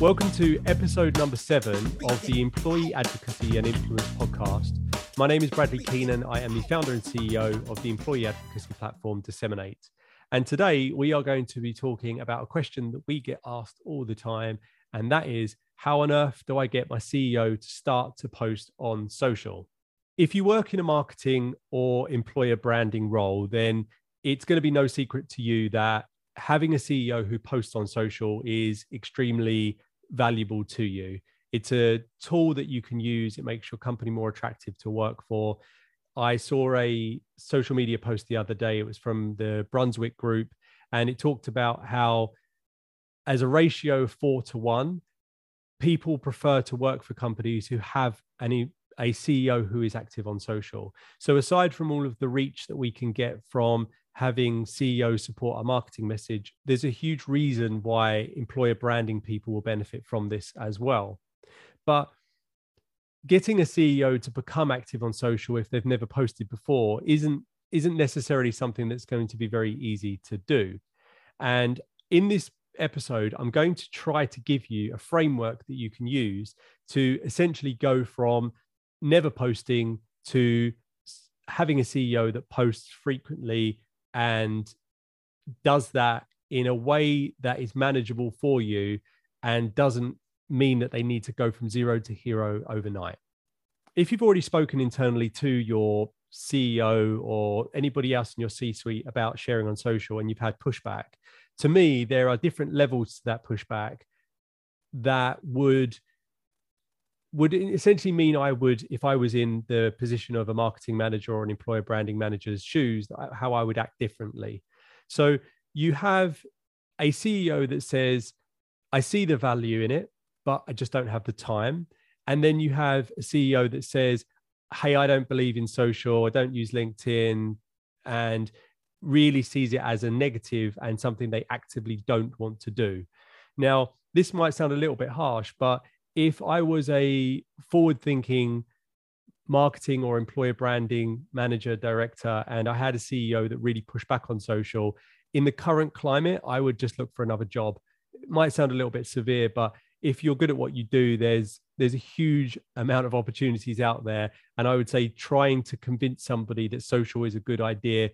Welcome to episode number seven of the Employee Advocacy and Influence podcast. My name is Bradley Keenan. I am the founder and CEO of the employee advocacy platform Disseminate. And today we are going to be talking about a question that we get asked all the time. And that is how on earth do I get my CEO to start to post on social? If you work in a marketing or employer branding role, then it's going to be no secret to you that having a CEO who posts on social is extremely valuable to you. It's a tool that you can use. It makes your company more attractive to work for. I saw a social media post the other day. It was from the Brunswick group, and it talked about how, as a ratio of four to one, people prefer to work for companies who have any a CEO who is active on social. So aside from all of the reach that we can get from having CEO support our marketing message, there's a huge reason why employer branding people will benefit from this as well. But getting a CEO to become active on social if they've never posted before isn't isn't necessarily something that's going to be very easy to do. And in this episode, I'm going to try to give you a framework that you can use to essentially go from never posting to having a CEO that posts frequently and does that in a way that is manageable for you and doesn't mean that they need to go from zero to hero overnight. If you've already spoken internally to your CEO or anybody else in your C suite about sharing on social and you've had pushback, to me, there are different levels to that pushback that would would essentially mean I would, if I was in the position of a marketing manager or an employer branding manager's shoes, how I would act differently. So you have a CEO that says, I see the value in it, but I just don't have the time. And then you have a CEO that says, Hey, I don't believe in social, I don't use LinkedIn, and really sees it as a negative and something they actively don't want to do. Now, this might sound a little bit harsh, but if I was a forward thinking marketing or employer branding manager, director, and I had a CEO that really pushed back on social, in the current climate, I would just look for another job. It might sound a little bit severe, but if you're good at what you do, there's there's a huge amount of opportunities out there. And I would say trying to convince somebody that social is a good idea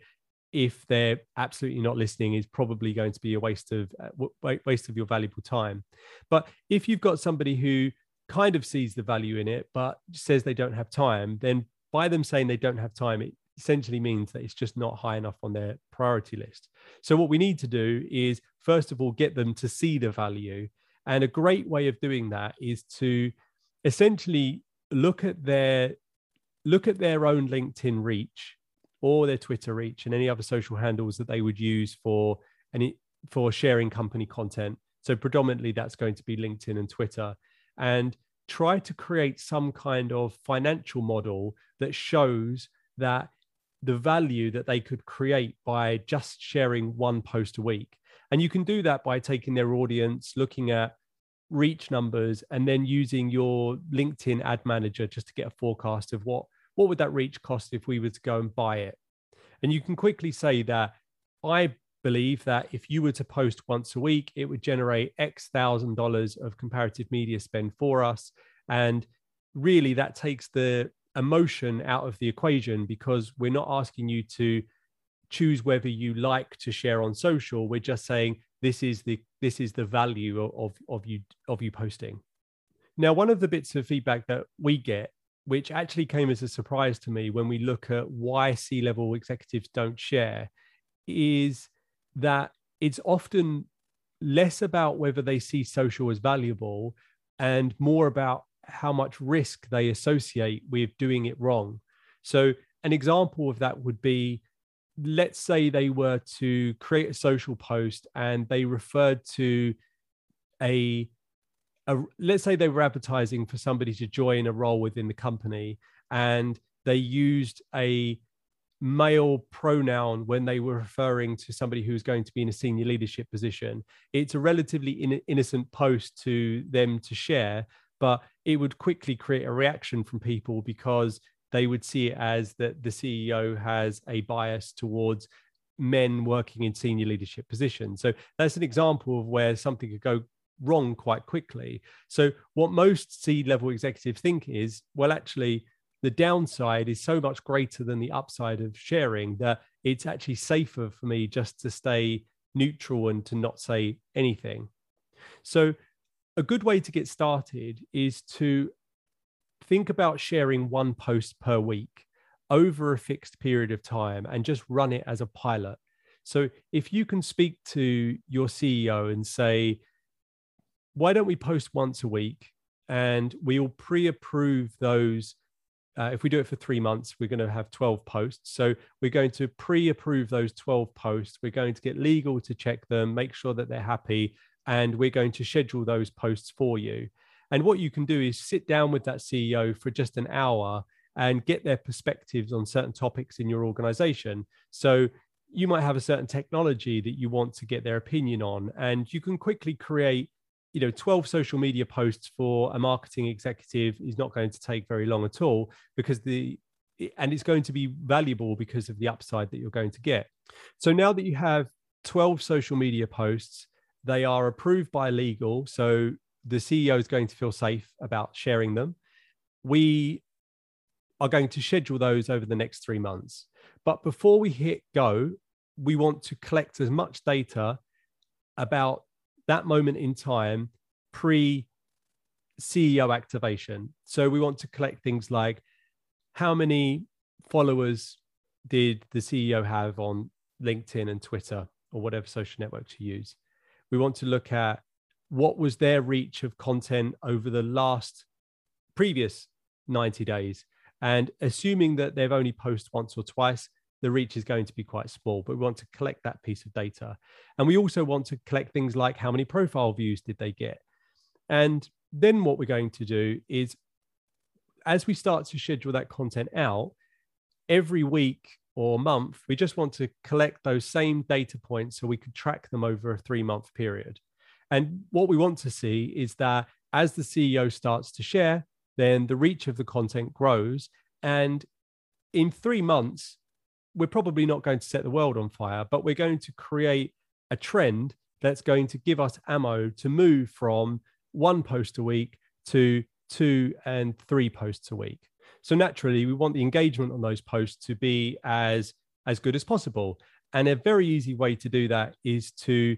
if they're absolutely not listening is probably going to be a waste of uh, waste of your valuable time. But if you've got somebody who kind of sees the value in it but says they don't have time then by them saying they don't have time it essentially means that it's just not high enough on their priority list. So what we need to do is first of all get them to see the value. And a great way of doing that is to essentially look at their look at their own linkedin reach or their Twitter reach and any other social handles that they would use for any for sharing company content. So predominantly that's going to be LinkedIn and Twitter. And try to create some kind of financial model that shows that the value that they could create by just sharing one post a week. And you can do that by taking their audience, looking at reach numbers, and then using your LinkedIn ad manager just to get a forecast of what what would that reach cost if we were to go and buy it? And you can quickly say that I believe that if you were to post once a week, it would generate X thousand dollars of comparative media spend for us. And really, that takes the emotion out of the equation because we're not asking you to choose whether you like to share on social. We're just saying this is the this is the value of of you of you posting. Now, one of the bits of feedback that we get which actually came as a surprise to me when we look at why C level executives don't share, is that it's often less about whether they see social as valuable and more about how much risk they associate with doing it wrong. So, an example of that would be let's say they were to create a social post and they referred to a a, let's say they were advertising for somebody to join a role within the company and they used a male pronoun when they were referring to somebody who's going to be in a senior leadership position. It's a relatively in, innocent post to them to share but it would quickly create a reaction from people because they would see it as that the ceo has a bias towards men working in senior leadership positions. So that's an example of where something could go wrong quite quickly. So, what most C level executives think is, well, actually, the downside is so much greater than the upside of sharing that it's actually safer for me just to stay neutral and to not say anything. So, a good way to get started is to think about sharing one post per week over a fixed period of time and just run it as a pilot. So, if you can speak to your CEO and say, why don't we post once a week and we'll pre approve those uh, if we do it for three months, we're going to have 12 posts. So we're going to pre approve those 12 posts. We're going to get legal to check them, make sure that they're happy, and we're going to schedule those posts for you. And what you can do is sit down with that CEO for just an hour and get their perspectives on certain topics in your organization. So you might have a certain technology that you want to get their opinion on, and you can quickly create you know 12 social media posts for a marketing executive is not going to take very long at all because the and it's going to be valuable because of the upside that you're going to get. So now that you have 12 social media posts they are approved by legal so the ceo is going to feel safe about sharing them. We are going to schedule those over the next three months. But before we hit go we want to collect as much data about that moment in time pre CEO activation. So we want to collect things like how many followers did the CEO have on LinkedIn and Twitter or whatever social networks you use. We want to look at what was their reach of content over the last previous 90 days. And assuming that they've only posted once or twice, the reach is going to be quite small, but we want to collect that piece of data. And we also want to collect things like how many profile views did they get? And then what we're going to do is, as we start to schedule that content out, every week or month, we just want to collect those same data points so we could track them over a three month period. And what we want to see is that as the CEO starts to share, then the reach of the content grows. And in three months, we're probably not going to set the world on fire, but we're going to create a trend that's going to give us ammo to move from one post a week to two and three posts a week. So naturally, we want the engagement on those posts to be as as good as possible. And a very easy way to do that is to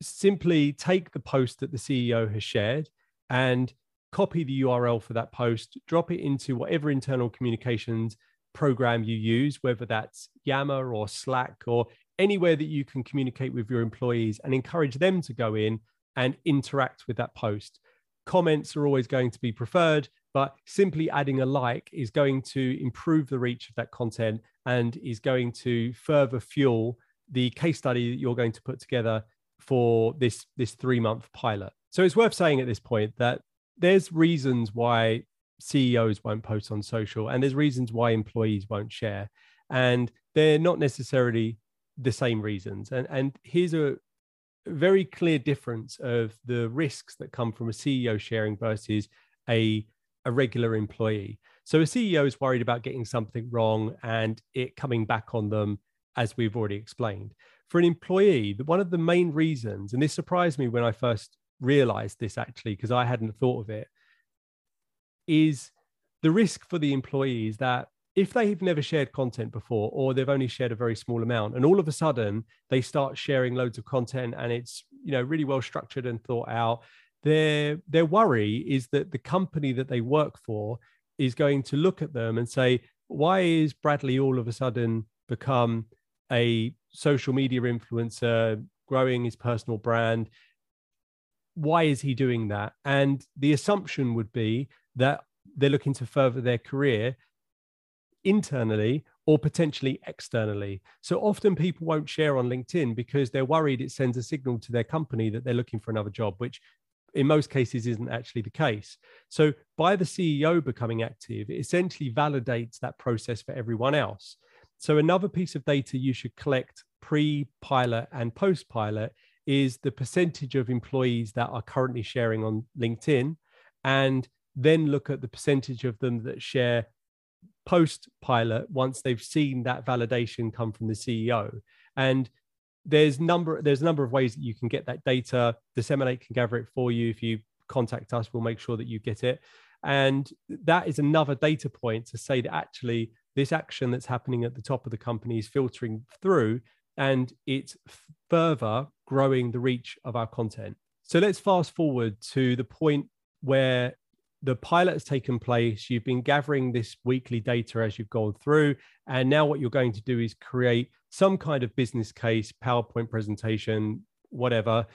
simply take the post that the CEO has shared and copy the URL for that post, drop it into whatever internal communications program you use, whether that's Yammer or Slack or anywhere that you can communicate with your employees and encourage them to go in and interact with that post. Comments are always going to be preferred, but simply adding a like is going to improve the reach of that content and is going to further fuel the case study that you're going to put together for this this 3 month pilot. So it's worth saying at this point that there's reasons why CEOs won't post on social, and there's reasons why employees won't share, and they're not necessarily the same reasons. And and here's a very clear difference of the risks that come from a CEO sharing versus a a regular employee. So a CEO is worried about getting something wrong and it coming back on them, as we've already explained. For an employee, one of the main reasons, and this surprised me when I first realized this actually, because I hadn't thought of it, is the risk for the employees that if they've never shared content before or they've only shared a very small amount and all of a sudden they start sharing loads of content and it's you know really well structured and thought out their their worry is that the company that they work for is going to look at them and say why is bradley all of a sudden become a social media influencer growing his personal brand? Why is he doing that? And the assumption would be that they're looking to further their career internally or potentially externally. So often people won't share on LinkedIn because they're worried it sends a signal to their company that they're looking for another job, which in most cases isn't actually the case. So by the CEO becoming active, it essentially validates that process for everyone else. So another piece of data you should collect pre-pilot and post-pilot is the percentage of employees that are currently sharing on LinkedIn and then look at the percentage of them that share post pilot once they've seen that validation come from the CEO. And there's number there's a number of ways that you can get that data. Disseminate can gather it for you. If you contact us, we'll make sure that you get it. And that is another data point to say that actually this action that's happening at the top of the company is filtering through and it's further growing the reach of our content. So let's fast forward to the point where the pilot has taken place. You've been gathering this weekly data as you've gone through. And now what you're going to do is create some kind of business case, PowerPoint presentation, whatever.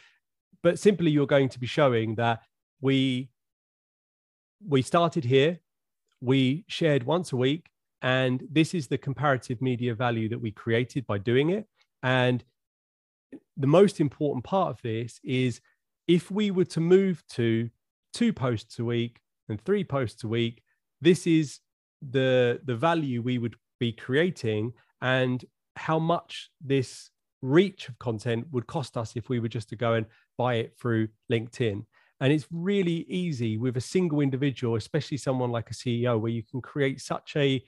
But simply, you're going to be showing that we we started here, we shared once a week, and this is the comparative media value that we created by doing it. And the most important part of this is if we were to move to two posts a week and three posts a week, this is the the value we would be creating and how much this reach of content would cost us if we were just to go and buy it through LinkedIn. And it's really easy with a single individual, especially someone like a CEO, where you can create such a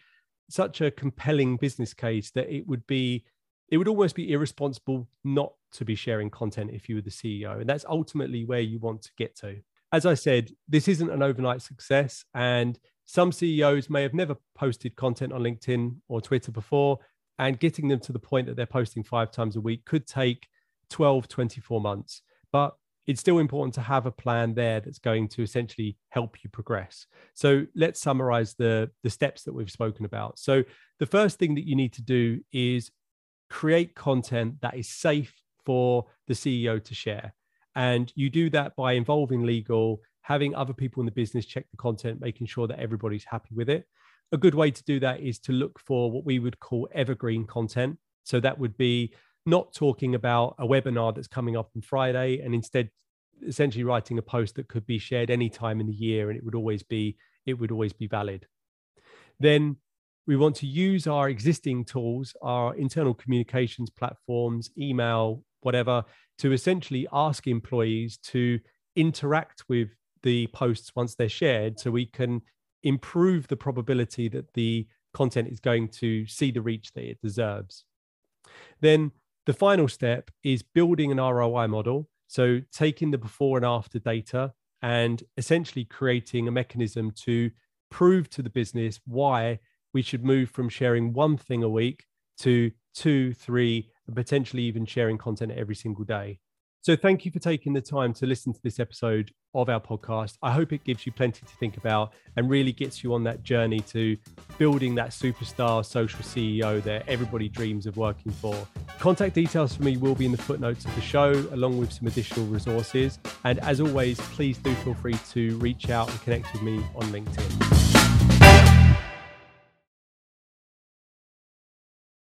such a compelling business case that it would be it would almost be irresponsible not to be sharing content if you were the CEO. And that's ultimately where you want to get to. As I said, this isn't an overnight success. And some CEOs may have never posted content on LinkedIn or Twitter before. And getting them to the point that they're posting five times a week could take 12, 24 months. But it's still important to have a plan there that's going to essentially help you progress. So let's summarize the, the steps that we've spoken about. So the first thing that you need to do is create content that is safe for the CEO to share. And you do that by involving legal, having other people in the business check the content, making sure that everybody's happy with it. A good way to do that is to look for what we would call evergreen content. So that would be not talking about a webinar that's coming up on Friday and instead essentially writing a post that could be shared any time in the year and it would always be it would always be valid. Then we want to use our existing tools, our internal communications platforms, email, whatever, to essentially ask employees to interact with the posts once they're shared so we can improve the probability that the content is going to see the reach that it deserves. Then the final step is building an ROI model. So, taking the before and after data and essentially creating a mechanism to prove to the business why we should move from sharing one thing a week to two, three, and potentially even sharing content every single day. So, thank you for taking the time to listen to this episode of our podcast. I hope it gives you plenty to think about and really gets you on that journey to building that superstar social CEO that everybody dreams of working for. Contact details for me will be in the footnotes of the show, along with some additional resources. And as always, please do feel free to reach out and connect with me on LinkedIn.